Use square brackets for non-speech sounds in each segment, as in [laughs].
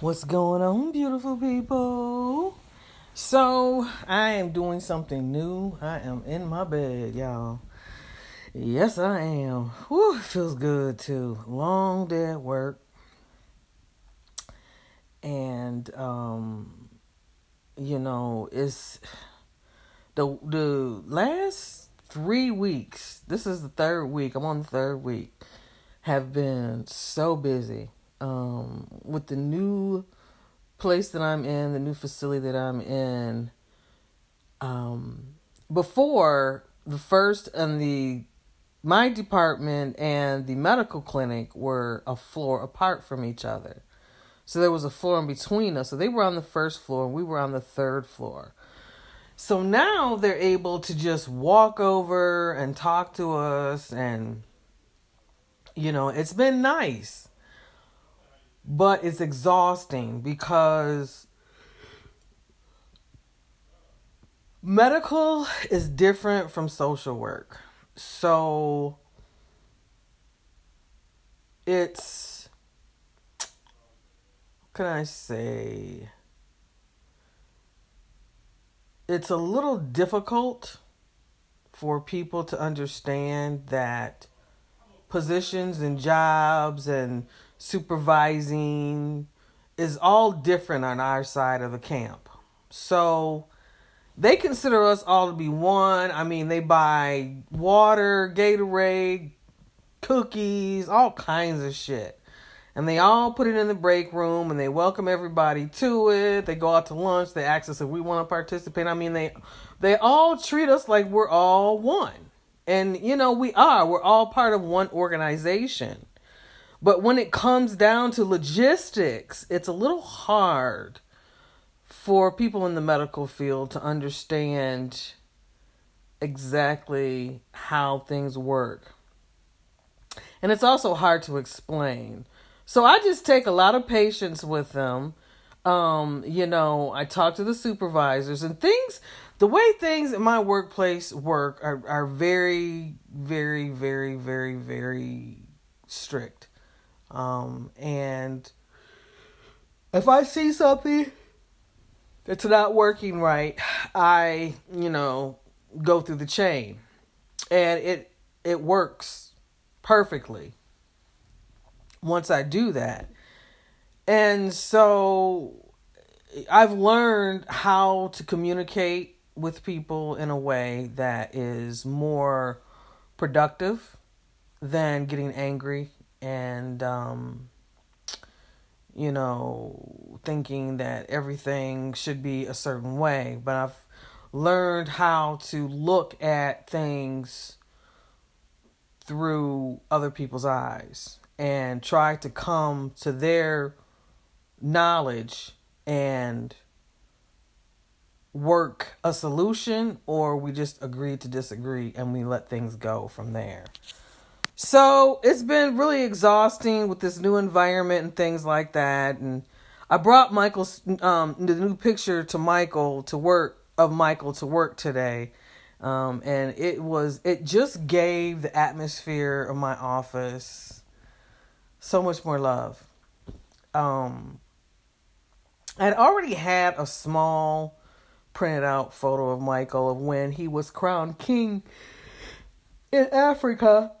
What's going on, beautiful people? So, I am doing something new. I am in my bed, y'all. Yes, I am. Whew, feels good too. Long day at work. And um you know, it's the the last 3 weeks. This is the third week. I'm on the third week. Have been so busy um, with the new place that I'm in, the new facility that I'm in, um, before the first and the my department and the medical clinic were a floor apart from each other. So there was a floor in between us. So they were on the first floor and we were on the third floor. So now they're able to just walk over and talk to us and you know, it's been nice but it's exhausting because medical is different from social work. So it's can I say it's a little difficult for people to understand that positions and jobs and supervising is all different on our side of the camp. So they consider us all to be one. I mean, they buy water, Gatorade, cookies, all kinds of shit. And they all put it in the break room and they welcome everybody to it. They go out to lunch, they ask us if we want to participate. I mean, they they all treat us like we're all one. And you know, we are. We're all part of one organization. But when it comes down to logistics, it's a little hard for people in the medical field to understand exactly how things work. And it's also hard to explain. So I just take a lot of patience with them. Um, you know, I talk to the supervisors and things the way things in my workplace work are, are very, very, very, very, very strict. Um, and if I see something that's not working right, I, you know, go through the chain. And it it works perfectly once I do that. And so I've learned how to communicate with people in a way that is more productive than getting angry and um, you know thinking that everything should be a certain way but i've learned how to look at things through other people's eyes and try to come to their knowledge and work a solution or we just agree to disagree and we let things go from there. So it's been really exhausting with this new environment and things like that. And I brought Michael's um, the new picture to Michael to work of Michael to work today. Um, and it was it just gave the atmosphere of my office so much more love. Um, I'd already had a small printed out photo of Michael of when he was crowned king in Africa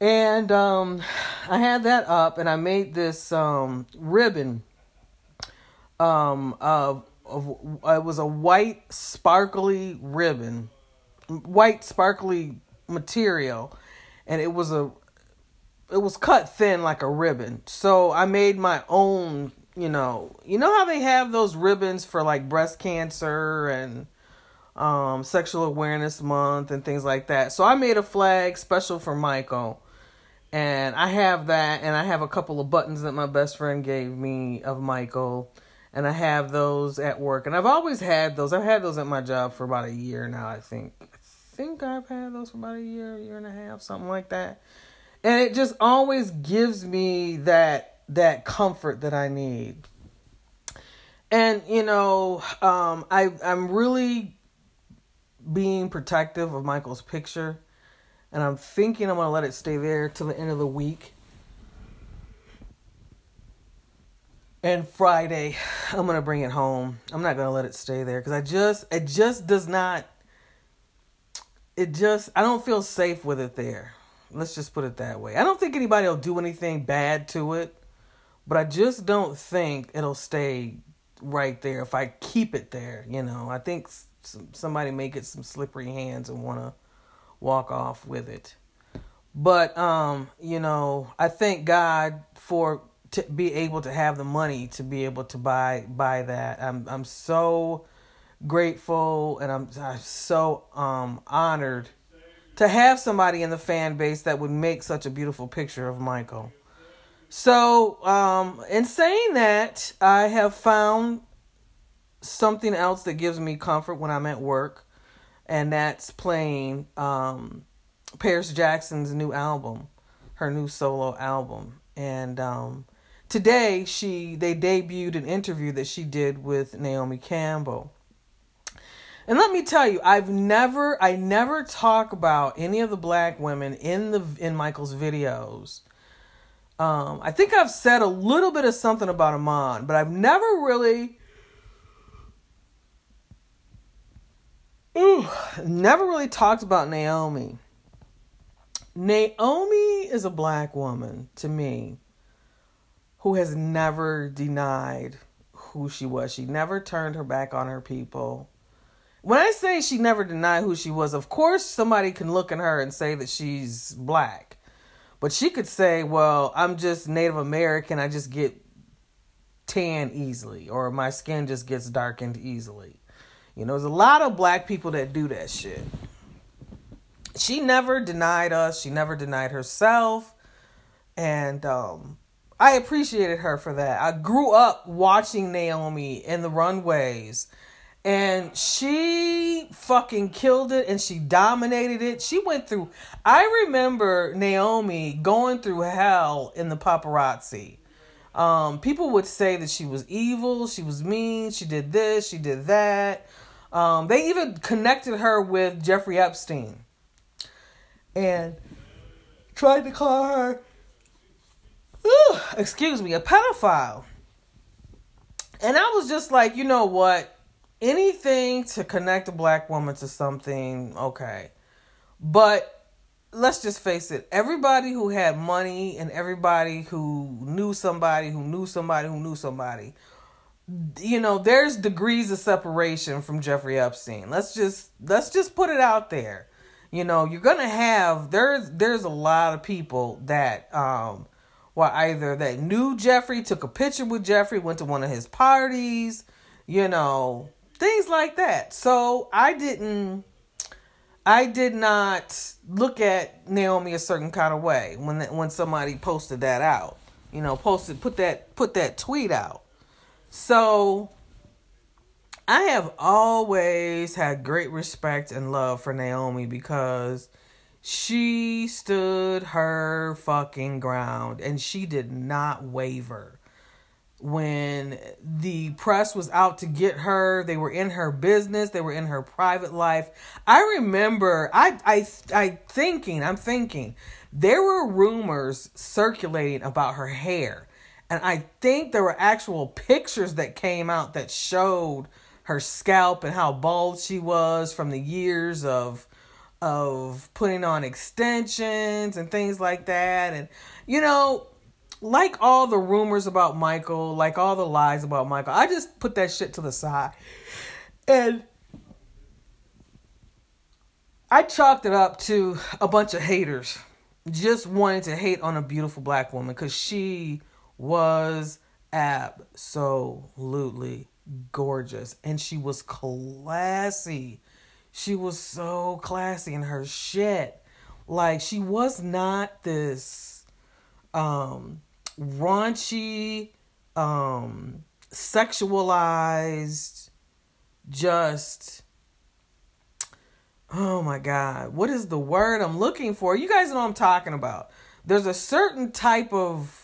and um, I had that up, and I made this um, ribbon um, of, of it was a white sparkly ribbon, white sparkly material, and it was a it was cut thin like a ribbon. So I made my own, you know, you know how they have those ribbons for like breast cancer and um, sexual awareness month and things like that. So I made a flag special for Michael and I have that, and I have a couple of buttons that my best friend gave me of Michael, and I have those at work, and I've always had those. I've had those at my job for about a year now. I think. I think I've had those for about a year, year and a half, something like that, and it just always gives me that that comfort that I need. And you know, um, I I'm really being protective of Michael's picture and I'm thinking I'm to let it stay there till the end of the week. And Friday, I'm gonna bring it home. I'm not gonna let it stay there because I just it just does not. It just I don't feel safe with it there. Let's just put it that way. I don't think anybody will do anything bad to it, but I just don't think it'll stay right there if I keep it there. You know, I think somebody may get some slippery hands and want to walk off with it. But um, you know, I thank God for to be able to have the money to be able to buy buy that. I'm I'm so grateful and I'm, I'm so um honored to have somebody in the fan base that would make such a beautiful picture of Michael. So, um, in saying that, I have found something else that gives me comfort when I'm at work, and that's playing um, Paris Jackson's new album, her new solo album. And um, today, she they debuted an interview that she did with Naomi Campbell. And let me tell you, I've never I never talk about any of the black women in the in Michael's videos. Um, I think I've said a little bit of something about Iman, but I've never really ooh, never really talked about Naomi. Naomi is a black woman to me who has never denied who she was. She never turned her back on her people when I say she never denied who she was, of course somebody can look at her and say that she's black. But she could say, well, I'm just Native American. I just get tan easily, or my skin just gets darkened easily. You know, there's a lot of black people that do that shit. She never denied us, she never denied herself. And um, I appreciated her for that. I grew up watching Naomi in the runways and she fucking killed it and she dominated it. She went through I remember Naomi going through hell in the paparazzi. Um, people would say that she was evil, she was mean, she did this, she did that. Um, they even connected her with Jeffrey Epstein and tried to call her, excuse me, a pedophile. And I was just like, you know what? anything to connect a black woman to something, okay. But let's just face it, everybody who had money and everybody who knew somebody who knew somebody who knew somebody, you know, there's degrees of separation from Jeffrey Epstein. Let's just let's just put it out there. You know, you're gonna have there's there's a lot of people that um well either that knew Jeffrey, took a picture with Jeffrey, went to one of his parties, you know, things like that. So I didn't I did not look at Naomi a certain kind of way when when somebody posted that out. You know, posted put that put that tweet out. So I have always had great respect and love for Naomi because she stood her fucking ground and she did not waver. When the press was out to get her they were in her business they were in her private life. I remember i i i thinking i'm thinking there were rumors circulating about her hair and i think there were actual pictures that came out that showed her scalp and how bald she was from the years of of putting on extensions and things like that and you know like all the rumors about Michael, like all the lies about Michael, I just put that shit to the side. And I chalked it up to a bunch of haters just wanting to hate on a beautiful black woman because she was absolutely gorgeous and she was classy. She was so classy in her shit. Like she was not this um raunchy, um, sexualized, just oh my god, what is the word I'm looking for? You guys know I'm talking about. There's a certain type of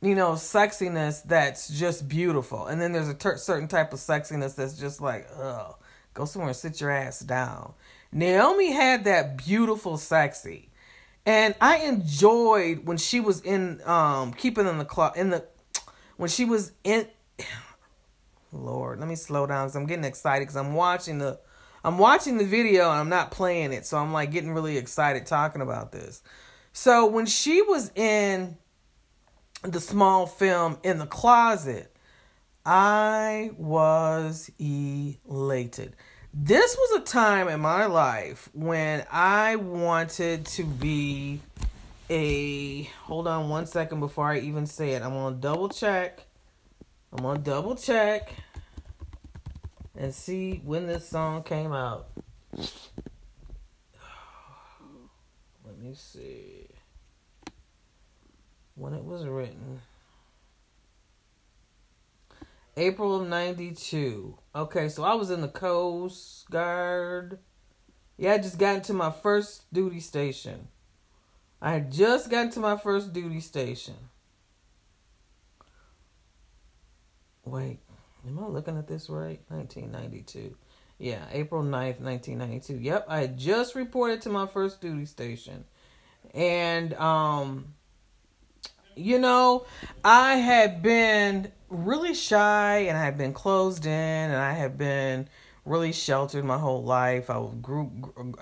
you know sexiness that's just beautiful, and then there's a ter- certain type of sexiness that's just like ugh, go somewhere and sit your ass down. Naomi had that beautiful sexy and I enjoyed when she was in um keeping in the closet in the when she was in [sighs] Lord, let me slow down because I'm getting excited because I'm watching the I'm watching the video and I'm not playing it, so I'm like getting really excited talking about this. So when she was in the small film in the closet, I was elated. This was a time in my life when I wanted to be a hold on one second before I even say it. I'm gonna double check. I'm gonna double check and see when this song came out. [sighs] Let me see when it was written. April of 92. Okay, so I was in the Coast Guard. Yeah, I just got into my first duty station. I had just gotten to my first duty station. Wait, am I looking at this right? 1992. Yeah, April 9th, 1992. Yep, I had just reported to my first duty station. And um you know, I had been really shy and I had been closed in and I had been really sheltered my whole life. I grew,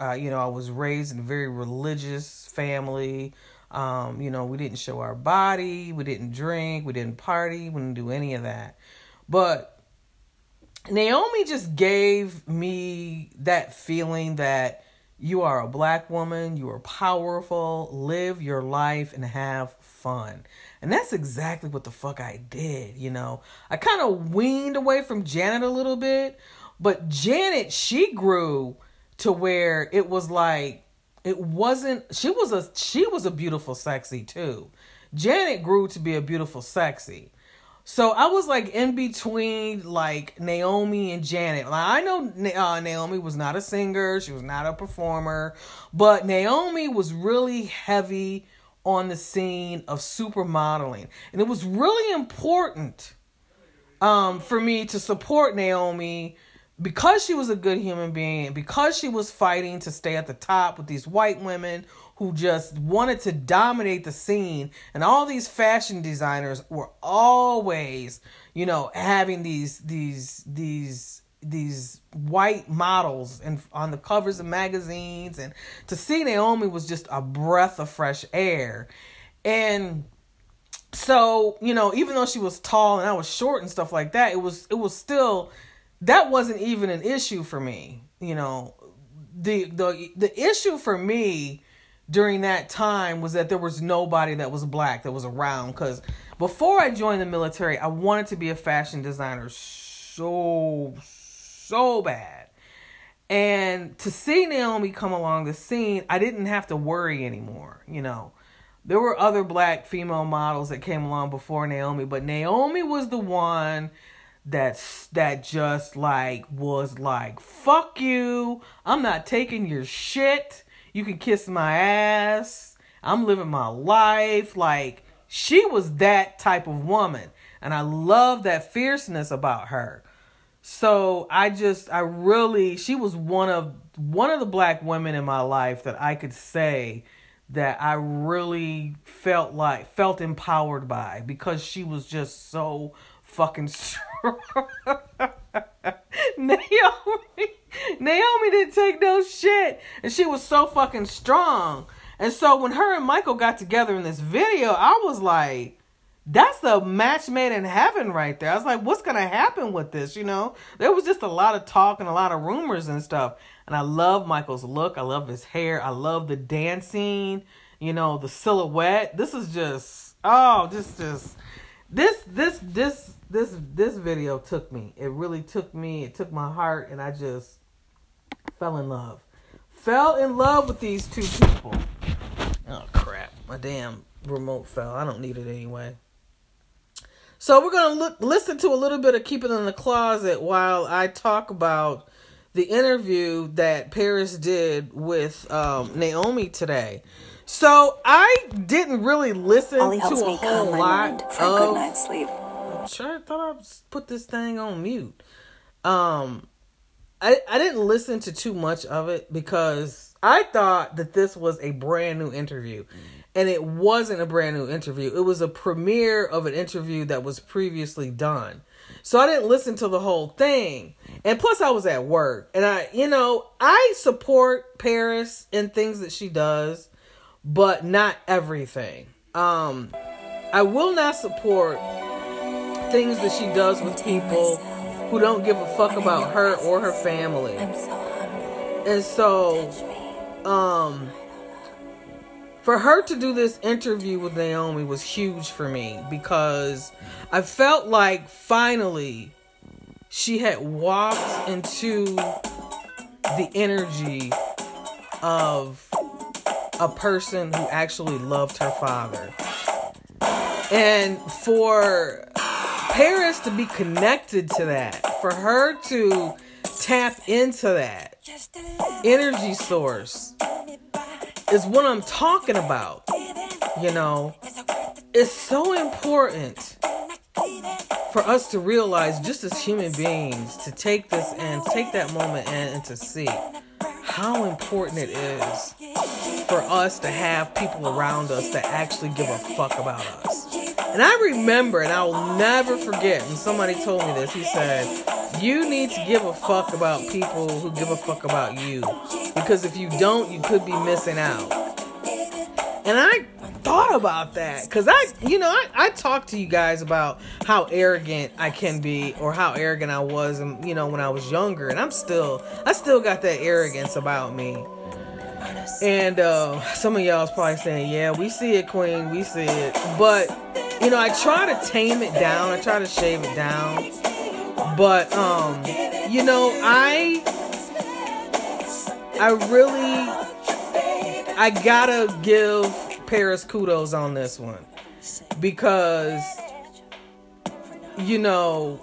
uh, you know, I was raised in a very religious family. Um, you know, we didn't show our body, we didn't drink, we didn't party, we didn't do any of that. But Naomi just gave me that feeling that you are a black woman, you are powerful, live your life and have fun. And that's exactly what the fuck I did, you know. I kind of weaned away from Janet a little bit, but Janet, she grew to where it was like it wasn't she was a she was a beautiful sexy too. Janet grew to be a beautiful sexy. So I was like in between like Naomi and Janet. Like I know uh, Naomi was not a singer, she was not a performer, but Naomi was really heavy on the scene of supermodeling. And it was really important um, for me to support Naomi because she was a good human being, because she was fighting to stay at the top with these white women who just wanted to dominate the scene. And all these fashion designers were always you know having these these these these white models and on the covers of magazines. And to see Naomi was just a breath of fresh air. And so you know even though she was tall and I was short and stuff like that it was it was still that wasn't even an issue for me you know. The the the issue for me during that time was that there was nobody that was black that was around because before I joined the military I wanted to be a fashion designer so so bad. And to see Naomi come along the scene, I didn't have to worry anymore, you know. There were other black female models that came along before Naomi, but Naomi was the one that's that just like was like fuck you i'm not taking your shit you can kiss my ass. I'm living my life. Like she was that type of woman. And i love that fierceness about her. So I just I really she was one of one of the black women in my life that I could say that I really felt like felt empowered by because she was just so fucking [laughs] strong. [laughs] Naomi [laughs] Naomi didn't take no shit and she was so fucking strong. And so when her and Michael got together in this video, I was like that's the match made in heaven right there. I was like, what's gonna happen with this? You know, there was just a lot of talk and a lot of rumors and stuff. And I love Michael's look. I love his hair. I love the dancing. You know, the silhouette. This is just oh, just just this this this this this video took me. It really took me. It took my heart, and I just fell in love. Fell in love with these two people. Oh crap! My damn remote fell. I don't need it anyway. So we're gonna look listen to a little bit of "Keep It in the Closet" while I talk about the interview that Paris did with um, Naomi today. So I didn't really listen Ollie to a whole lot for of. Good night's sleep. I'm sure I thought I put this thing on mute. Um, I I didn't listen to too much of it because I thought that this was a brand new interview. and it wasn't a brand new interview. It was a premiere of an interview that was previously done. So I didn't listen to the whole thing. And plus I was at work. And I, you know, I support Paris and things that she does, but not everything. Um I will not support things that she does with people who don't give a fuck about her or her family. And so um for her to do this interview with Naomi was huge for me because I felt like finally she had walked into the energy of a person who actually loved her father. And for Paris to be connected to that, for her to tap into that energy source is what I'm talking about. You know, it's so important for us to realize, just as human beings, to take this and take that moment and, and to see how important it is for us to have people around us that actually give a fuck about us. And I remember, and I will never forget, and somebody told me this. He said, You need to give a fuck about people who give a fuck about you. Because if you don't, you could be missing out. And I thought about that because I, you know, I, I talked to you guys about how arrogant I can be or how arrogant I was, and you know, when I was younger, and I'm still, I still got that arrogance about me. And uh, some of y'all's probably saying, "Yeah, we see it, Queen, we see it," but you know, I try to tame it down. I try to shave it down, but um, you know, I, I really, I gotta give Paris kudos on this one because you know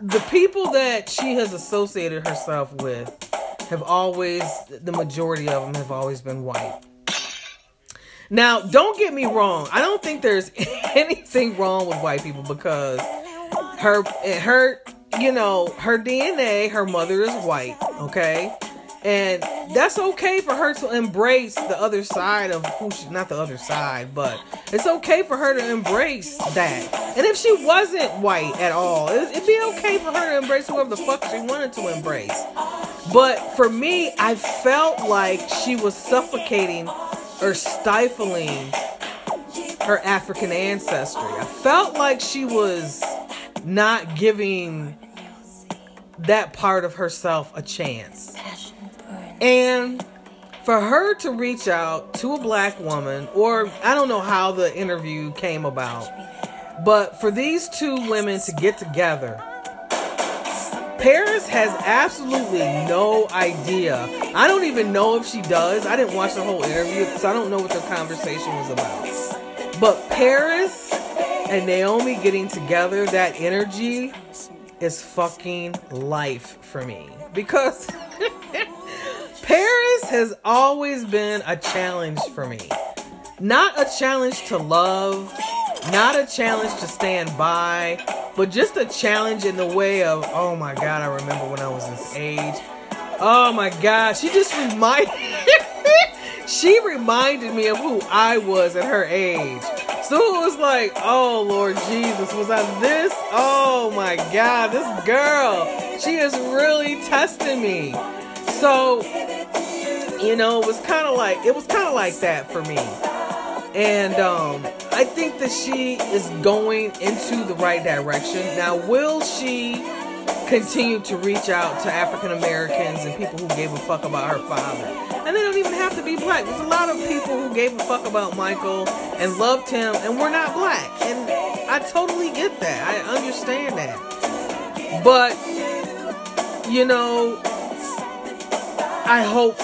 the people that she has associated herself with have always the majority of them have always been white. Now, don't get me wrong. I don't think there's [laughs] anything wrong with white people because her her you know, her DNA, her mother is white, okay? And that's okay for her to embrace the other side of who she, not the other side, but it's okay for her to embrace that. And if she wasn't white at all, it'd be okay for her to embrace whoever the fuck she wanted to embrace. But for me, I felt like she was suffocating or stifling her African ancestry. I felt like she was not giving that part of herself a chance. And for her to reach out to a black woman, or I don't know how the interview came about, but for these two women to get together, Paris has absolutely no idea. I don't even know if she does. I didn't watch the whole interview, so I don't know what the conversation was about. But Paris and Naomi getting together, that energy is fucking life for me. Because [laughs] Paris has always been a challenge for me. Not a challenge to love, not a challenge to stand by, but just a challenge in the way of, oh my god, I remember when I was this age. Oh my god, she just reminded [laughs] she reminded me of who I was at her age. So it was like, oh Lord Jesus, was I this? Oh my God, this girl, she is really testing me. So, you know, it was kind of like it was kind of like that for me. And um, I think that she is going into the right direction. Now, will she continue to reach out to African Americans and people who gave a fuck about her father? And they don't even have to be black. There's a lot of people who gave a fuck about Michael and loved him and were not black. And I totally get that. I understand that. But, you know, I hope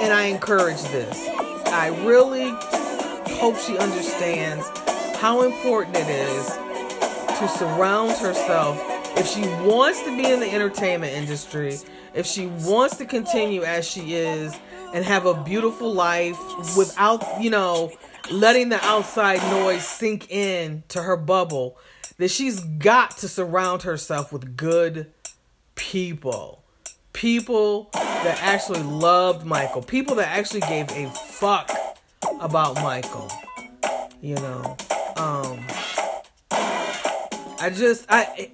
and I encourage this. I really hope she understands how important it is to surround herself if she wants to be in the entertainment industry, if she wants to continue as she is and have a beautiful life without, you know, letting the outside noise sink in to her bubble, that she's got to surround herself with good people people that actually loved Michael, people that actually gave a fuck about Michael. You know, um, I just I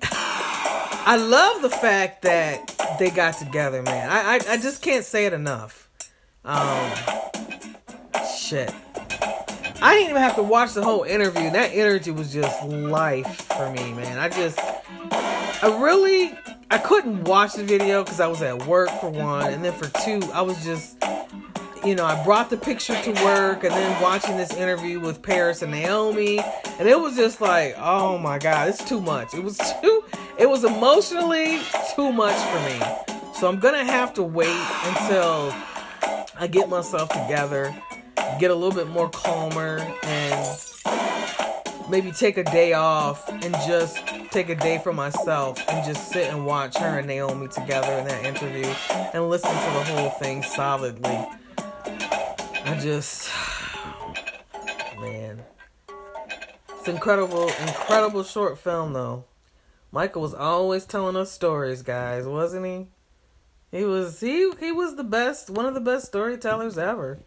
I love the fact that they got together, man. I I, I just can't say it enough. Um, shit. I didn't even have to watch the whole interview. That energy was just life for me, man. I just, I really, I couldn't watch the video because I was at work for one, and then for two, I was just, you know, I brought the picture to work, and then watching this interview with Paris and Naomi, and it was just like, oh my god, it's too much. It was [laughs] too, it was emotionally too much for me. So I'm gonna have to wait until I get myself together get a little bit more calmer and maybe take a day off and just take a day for myself and just sit and watch her and Naomi together in that interview and listen to the whole thing solidly. I just, [sighs] man, it's incredible, incredible short film though. Michael was always telling us stories, guys, wasn't he? He was he he was the best, one of the best storytellers ever.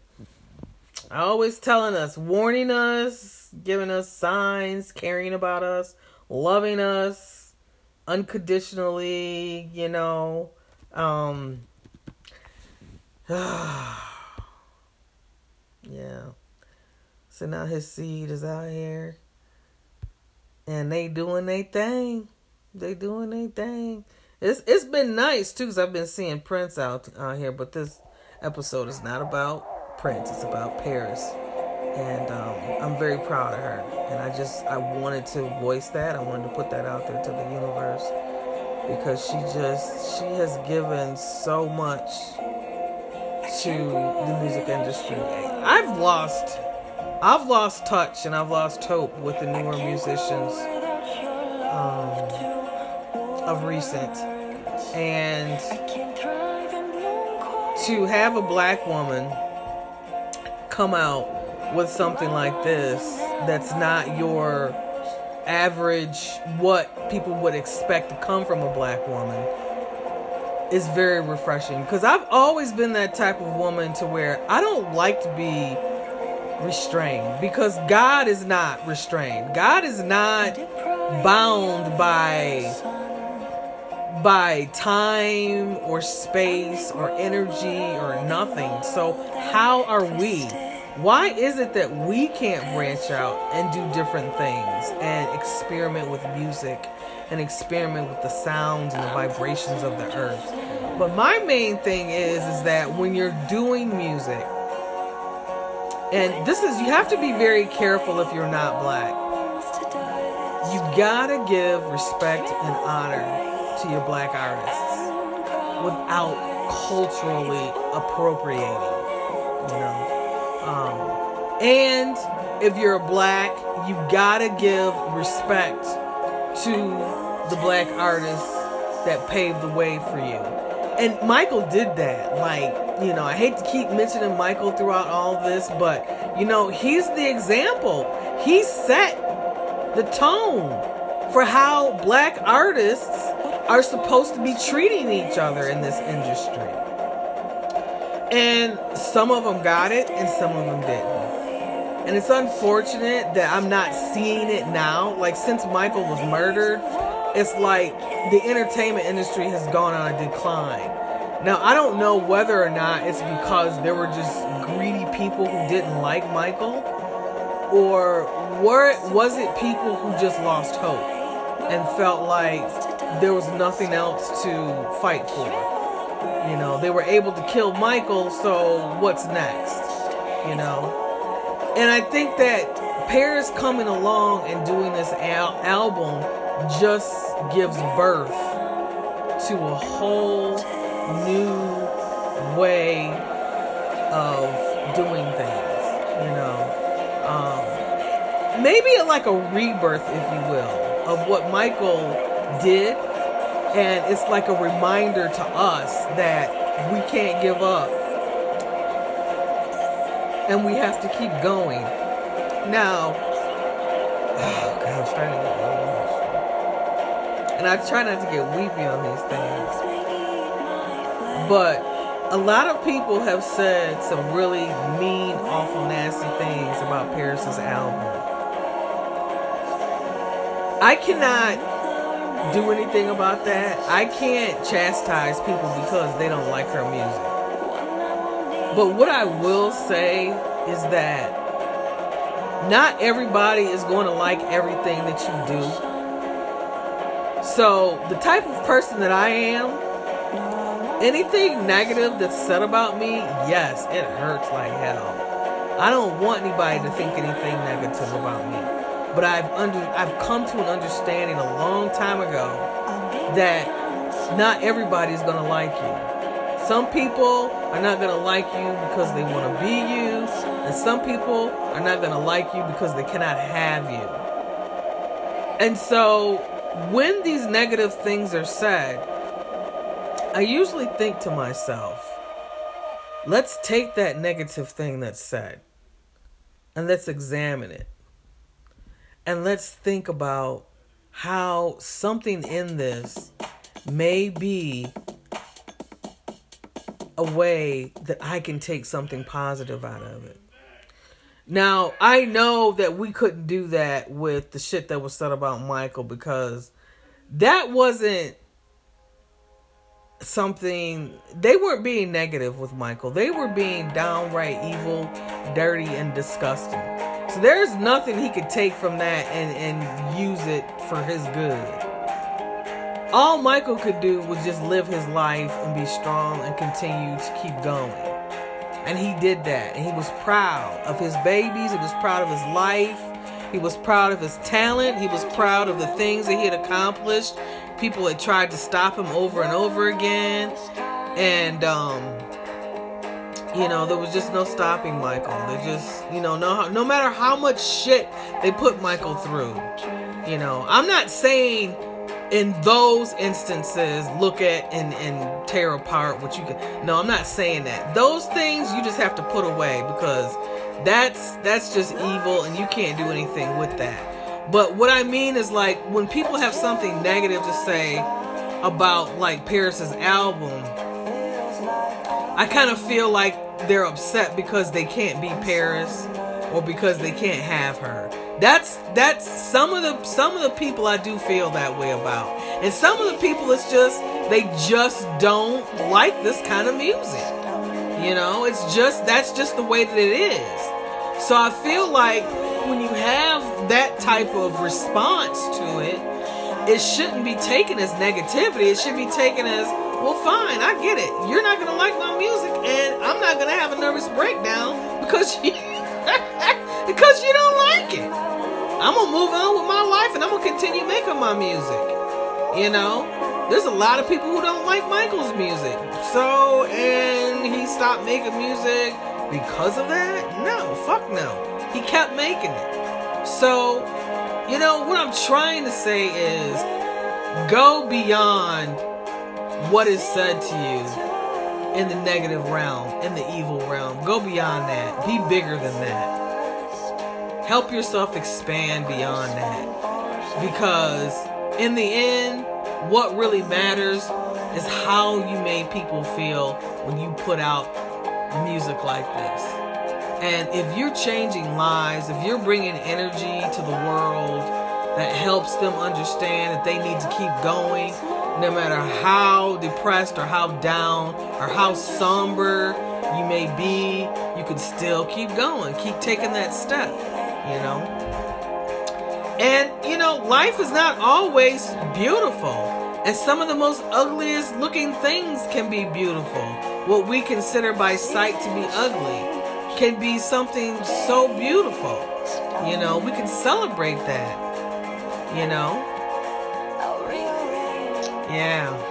Always telling us, warning us, giving us signs, caring about us, loving us unconditionally, you know. Um [sighs] Yeah. So now his seed is out here. And they doing their thing. They doing their thing. It's it's been nice too, cause I've been seeing Prince out out here, but this episode is not about Prince. It's about Paris, and um, I'm very proud of her. And I just I wanted to voice that. I wanted to put that out there to the universe because she just she has given so much to the music industry. I've lost I've lost touch and I've lost hope with the newer musicians um, of recent, and to have a black woman come out with something like this that's not your average what people would expect to come from a black woman is very refreshing because I've always been that type of woman to where I don't like to be restrained because God is not restrained. God is not bound by by time or space or energy or nothing. So, how are we? Why is it that we can't branch out and do different things and experiment with music and experiment with the sounds and the vibrations of the earth? But my main thing is is that when you're doing music, and this is you have to be very careful if you're not black. You gotta give respect and honor to your black artists without culturally appropriating, you know. Um, and if you're a black, you gotta give respect to the black artists that paved the way for you. And Michael did that. Like, you know, I hate to keep mentioning Michael throughout all this, but, you know, he's the example. He set the tone for how black artists are supposed to be treating each other in this industry. And some of them got it and some of them didn't. And it's unfortunate that I'm not seeing it now. Like, since Michael was murdered, it's like the entertainment industry has gone on a decline. Now, I don't know whether or not it's because there were just greedy people who didn't like Michael, or were, was it people who just lost hope and felt like there was nothing else to fight for. You know, they were able to kill Michael, so what's next? You know? And I think that Paris coming along and doing this al- album just gives birth to a whole new way of doing things, you know? Um, maybe like a rebirth, if you will, of what Michael did. And it's like a reminder to us that we can't give up. And we have to keep going. Now, oh [sighs] God, I was trying to get and I try not to get weepy on these things. But a lot of people have said some really mean, awful, nasty things about Paris's album. I cannot do anything about that. I can't chastise people because they don't like her music. But what I will say is that not everybody is going to like everything that you do. So, the type of person that I am, anything negative that's said about me, yes, it hurts like hell. I don't want anybody to think anything negative about me. But I've under I've come to an understanding a long time ago that not everybody is going to like you. Some people are not going to like you because they want to be you, and some people are not going to like you because they cannot have you. And so when these negative things are said, I usually think to myself, let's take that negative thing that's said and let's examine it and let's think about how something in this may be a way that I can take something positive out of it. Now, I know that we couldn't do that with the shit that was said about Michael because that wasn't something they weren't being negative with Michael. They were being downright evil, dirty, and disgusting. So there's nothing he could take from that and, and use it for his good. All Michael could do was just live his life and be strong and continue to keep going. And he did that. And he was proud of his babies. He was proud of his life. He was proud of his talent. He was proud of the things that he had accomplished. People had tried to stop him over and over again. And um, you know, there was just no stopping Michael. They just, you know, no, no matter how much shit they put Michael through, you know, I'm not saying in those instances look at and, and tear apart what you can. No, I'm not saying that. Those things you just have to put away because that's that's just evil and you can't do anything with that. But what I mean is like when people have something negative to say about like Paris's album I kind of feel like they're upset because they can't be Paris or because they can't have her. That's that's some of the some of the people I do feel that way about. And some of the people it's just they just don't like this kind of music. You know, it's just that's just the way that it is. So I feel like when you have that type of response to it, it shouldn't be taken as negativity. It should be taken as well, fine, I get it. You're not gonna like my music, and I'm not gonna have a nervous breakdown because you [laughs] because you don't like it. I'm gonna move on with my life, and I'm gonna continue making my music. You know, there's a lot of people who don't like Michael's music. So, and he stopped making music because of that? No, fuck no. He kept making it. So, you know, what I'm trying to say is go beyond what is said to you in the negative realm, in the evil realm. Go beyond that. Be bigger than that. Help yourself expand beyond that. Because in the end, what really matters is how you made people feel when you put out music like this. And if you're changing lives, if you're bringing energy to the world that helps them understand that they need to keep going, no matter how depressed or how down or how somber you may be, you can still keep going. Keep taking that step, you know? And, you know, life is not always beautiful. And some of the most ugliest looking things can be beautiful. What we consider by sight to be ugly can be something so beautiful. You know, we can celebrate that, you know? Yeah.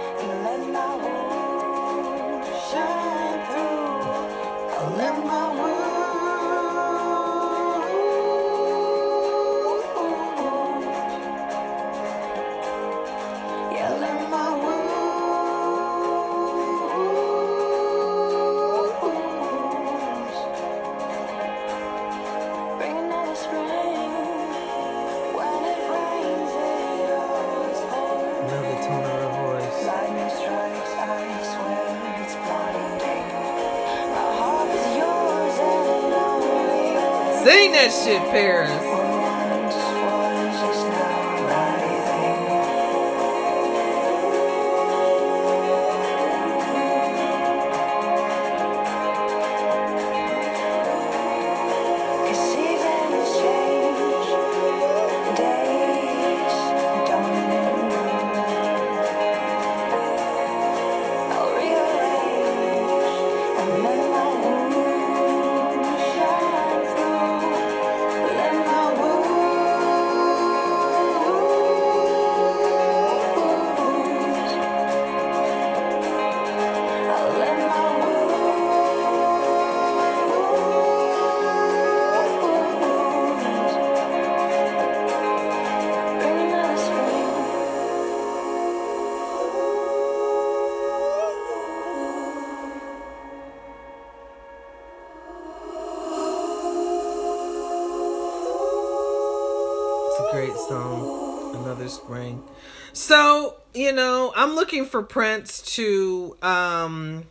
Looking for Prince to um,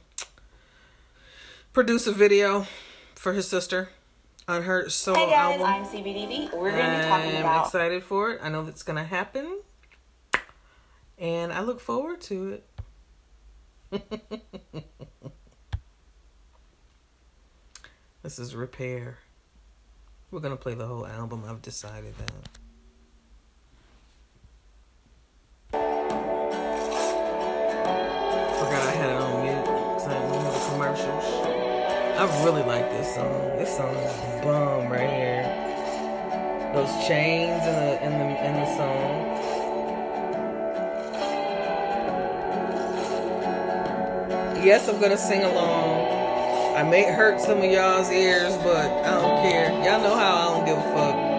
produce a video for his sister on her solo Hey guys, album. I'm CBDV. We're going to be talking I'm about excited for it. I know that's going to happen. And I look forward to it. [laughs] this is Repair. We're going to play the whole album. I've decided that. I really like this song. This song is bomb right here. Those chains in the in the in the song. Yes, I'm gonna sing along. I may hurt some of y'all's ears, but I don't care. Y'all know how I don't give a fuck.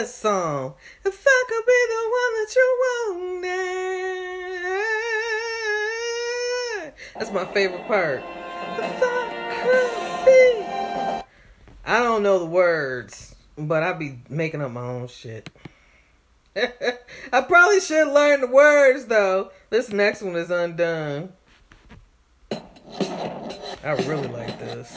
that song. If I could be the one that you wanted. That's my favorite part. If I could be. I don't know the words, but I be making up my own shit. [laughs] I probably should learn the words though. This next one is undone. I really like this.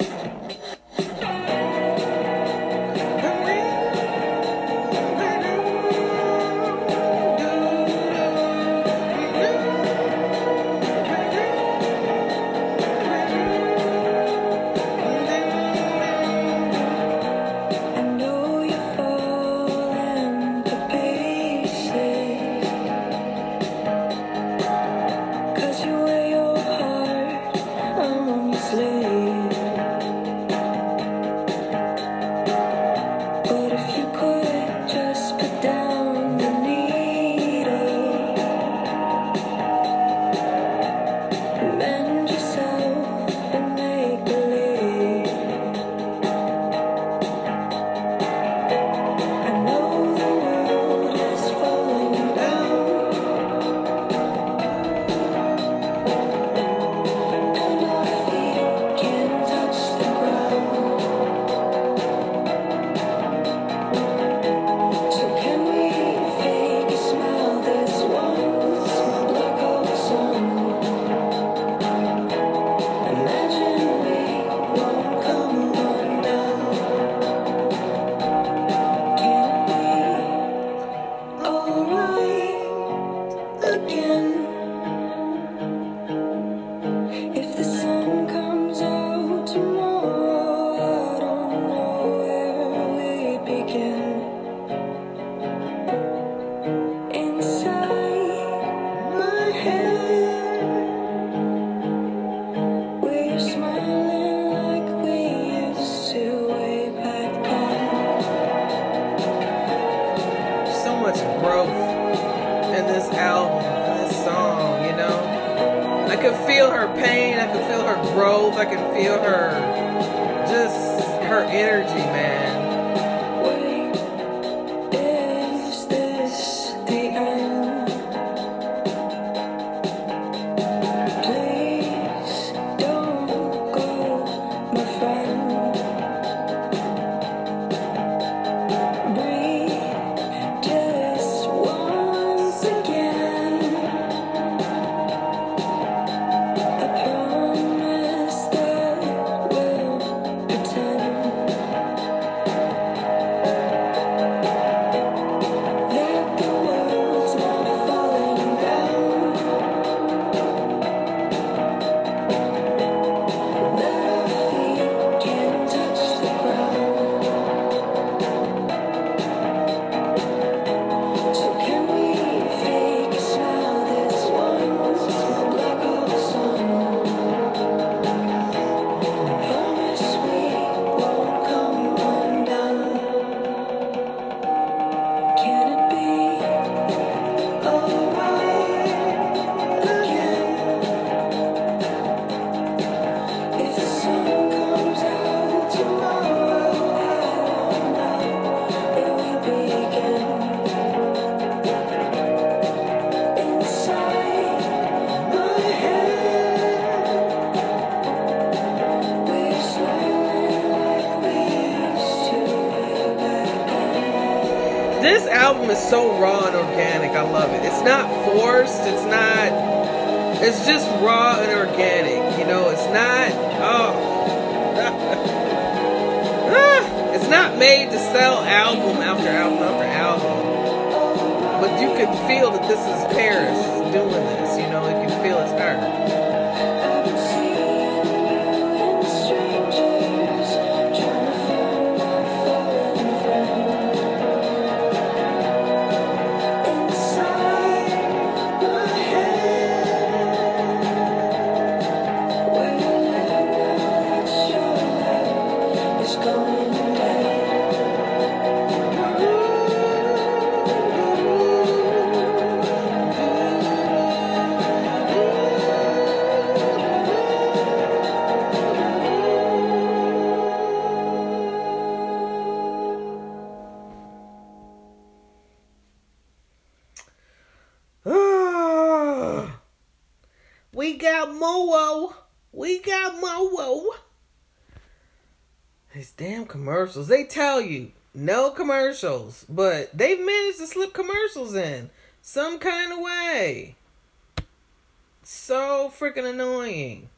Commercials. They tell you no commercials, but they've managed to slip commercials in some kind of way. So freaking annoying.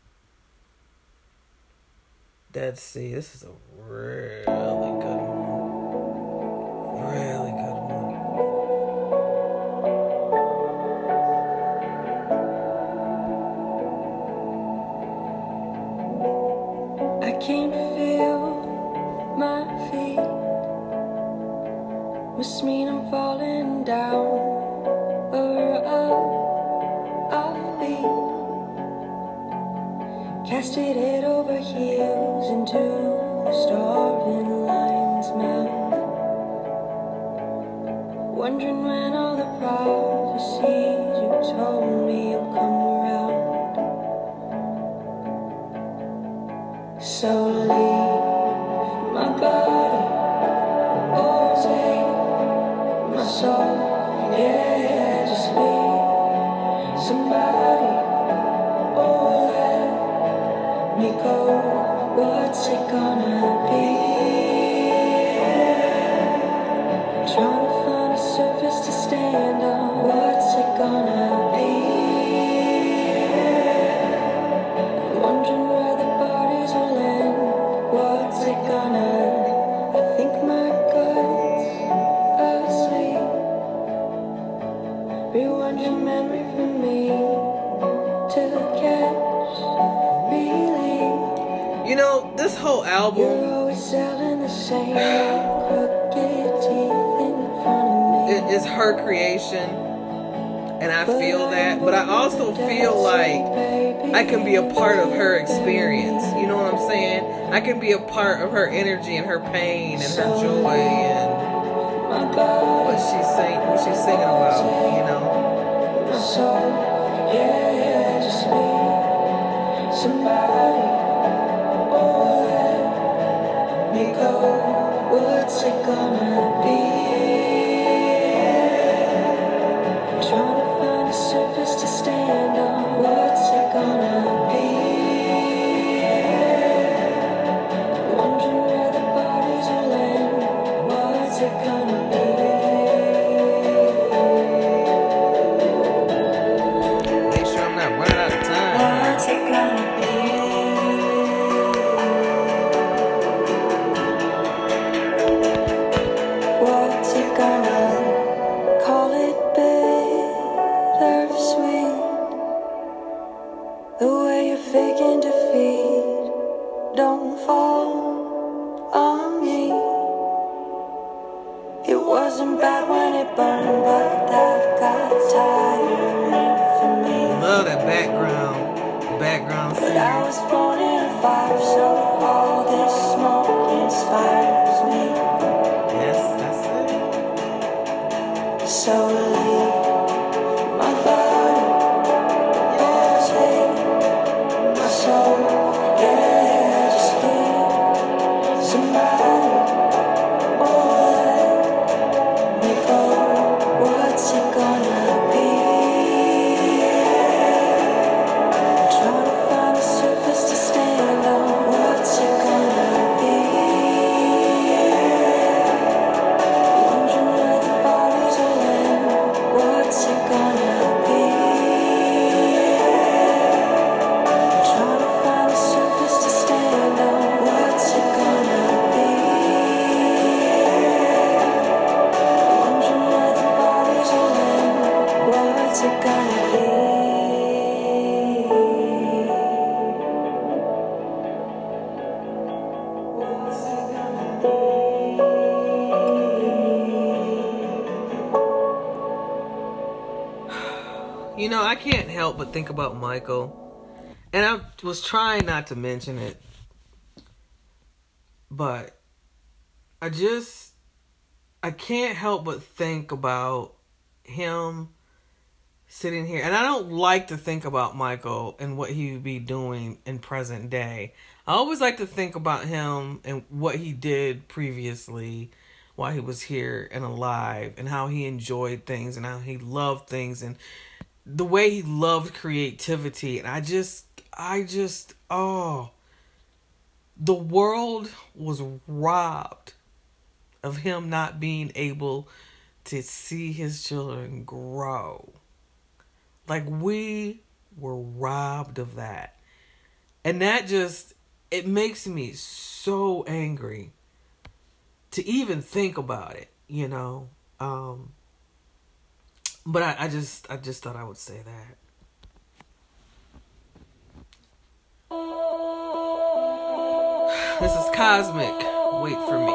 Dead Sea. This is a really good one. Really good one. I can't Must mean I'm falling down or up, off beat. Casted head over heels into the starving lion's mouth. Wondering when all the prophecies you told me will come around. So leave me go. What's it gonna be? Can be a part of her experience. You know what I'm saying? I can be a part of her energy and her pain and her joy and what she's saying, what she's singing about. You know. Soul, yeah, be somebody. Oh, let me go. What's it gonna be? It wasn't bad when it burned, but that got think about Michael. And I was trying not to mention it. But I just I can't help but think about him sitting here. And I don't like to think about Michael and what he would be doing in present day. I always like to think about him and what he did previously while he was here and alive and how he enjoyed things and how he loved things and the way he loved creativity and I just I just oh the world was robbed of him not being able to see his children grow. Like we were robbed of that. And that just it makes me so angry to even think about it, you know. Um but I, I just I just thought I would say that. This is Cosmic. Wait for me.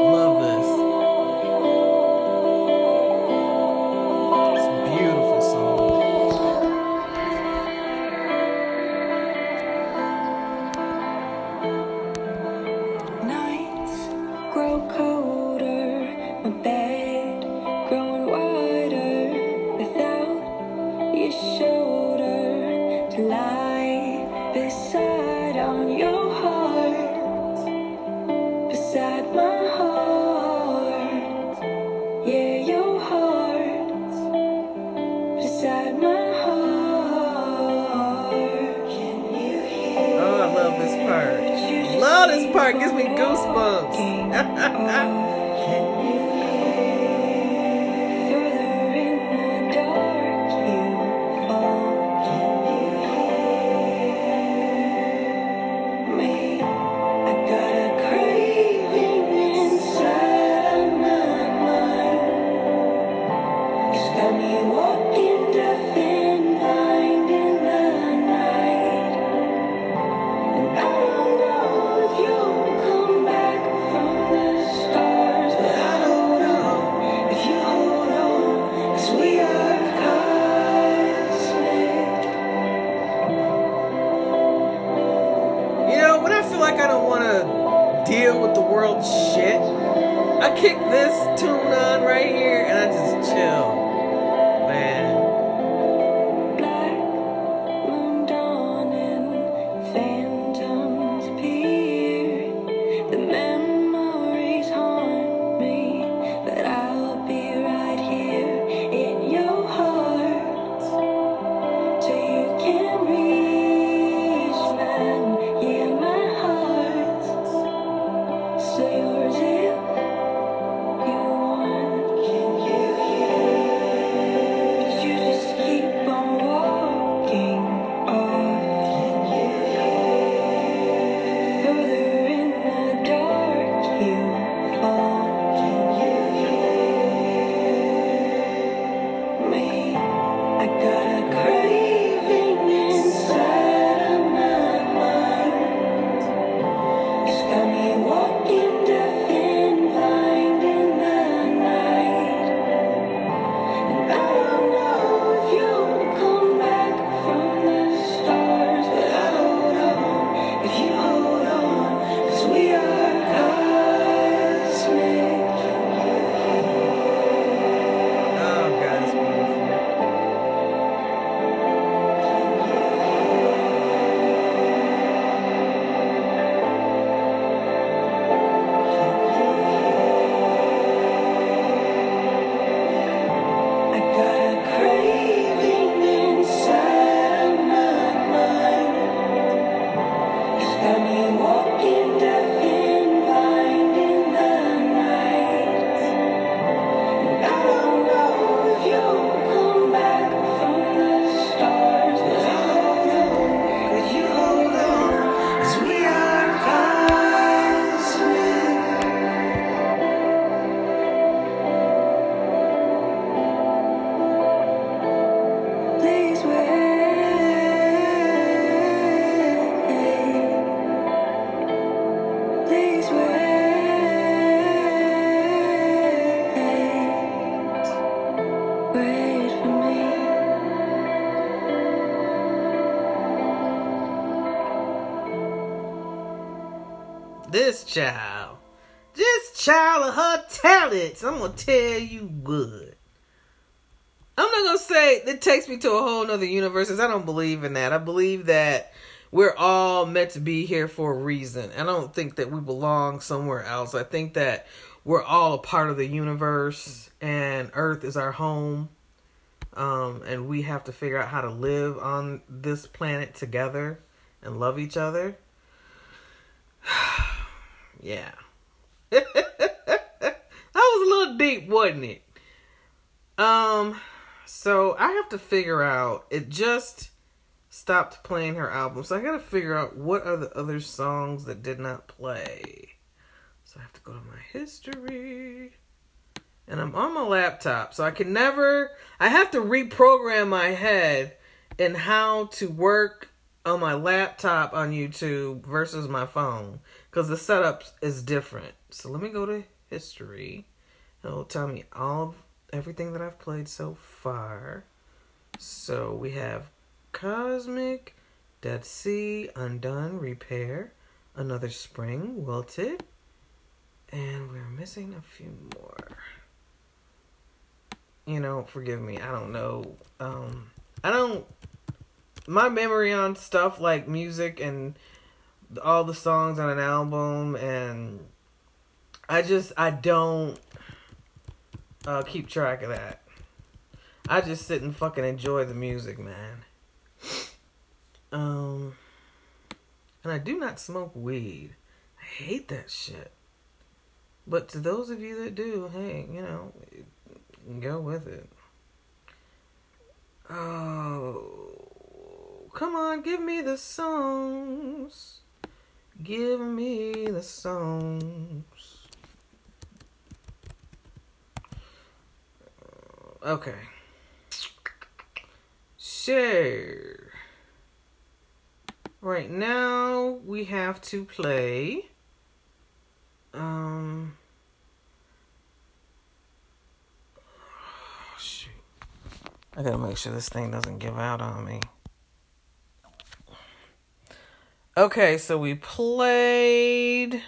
Love this. This part. Gives me goosebumps. [laughs] child. This child of her talents. I'm gonna tell you what. I'm not gonna say it takes me to a whole nother universe 'cause I don't believe in that. I believe that we're all meant to be here for a reason. I don't think that we belong somewhere else. I think that we're all a part of the universe and Earth is our home. Um, and we have to figure out how to live on this planet together and love each other. [sighs] [sighs] yeah. [laughs] that was a little deep, wasn't it? Um, so I have to figure out. It just stopped playing her album, so I got to figure out what are the other songs that did not play. So I have to go to my history. And I'm on my laptop, so I can never I have to reprogram my head in how to work on my laptop on YouTube versus my phone cuz the setup is different. So let me go to history. It'll tell me all everything that I've played so far. So we have Cosmic, Dead Sea, Undone, Repair, Another Spring, Wilted, and we're missing a few more. You know, forgive me, I don't know. Um, I don't. My memory on stuff like music and all the songs on an album, and I just, I don't uh, keep track of that. I just sit and fucking enjoy the music, man. Um, and I do not smoke weed. I hate that shit. But to those of you that do, hey, you know, go with it. Oh, come on, give me the songs. Give me the songs. Okay. So, right now we have to play. Um. oh, [sighs] shoot. I gotta make sure this thing doesn't give out on me. Okay, so we played.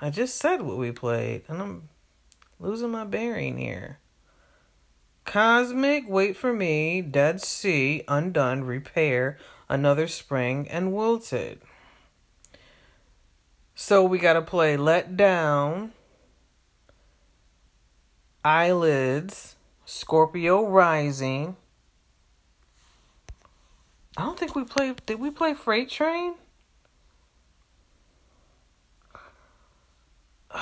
I just said what we played, and I'm losing my bearing here. Cosmic, Wait for Me, Dead Sea, Undone, Repair, Another Spring, and Wilted. So we gotta play Let Down, Eyelids, Scorpio Rising. I don't think we played. Did we play Freight Train? [sighs]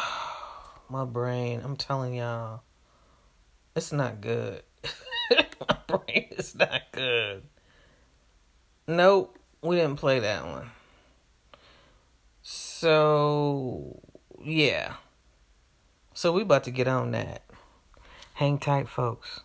My brain, I'm telling y'all, it's not good. [laughs] My brain is not good. Nope, we didn't play that one. So, yeah. So we about to get on that. Hang tight, folks.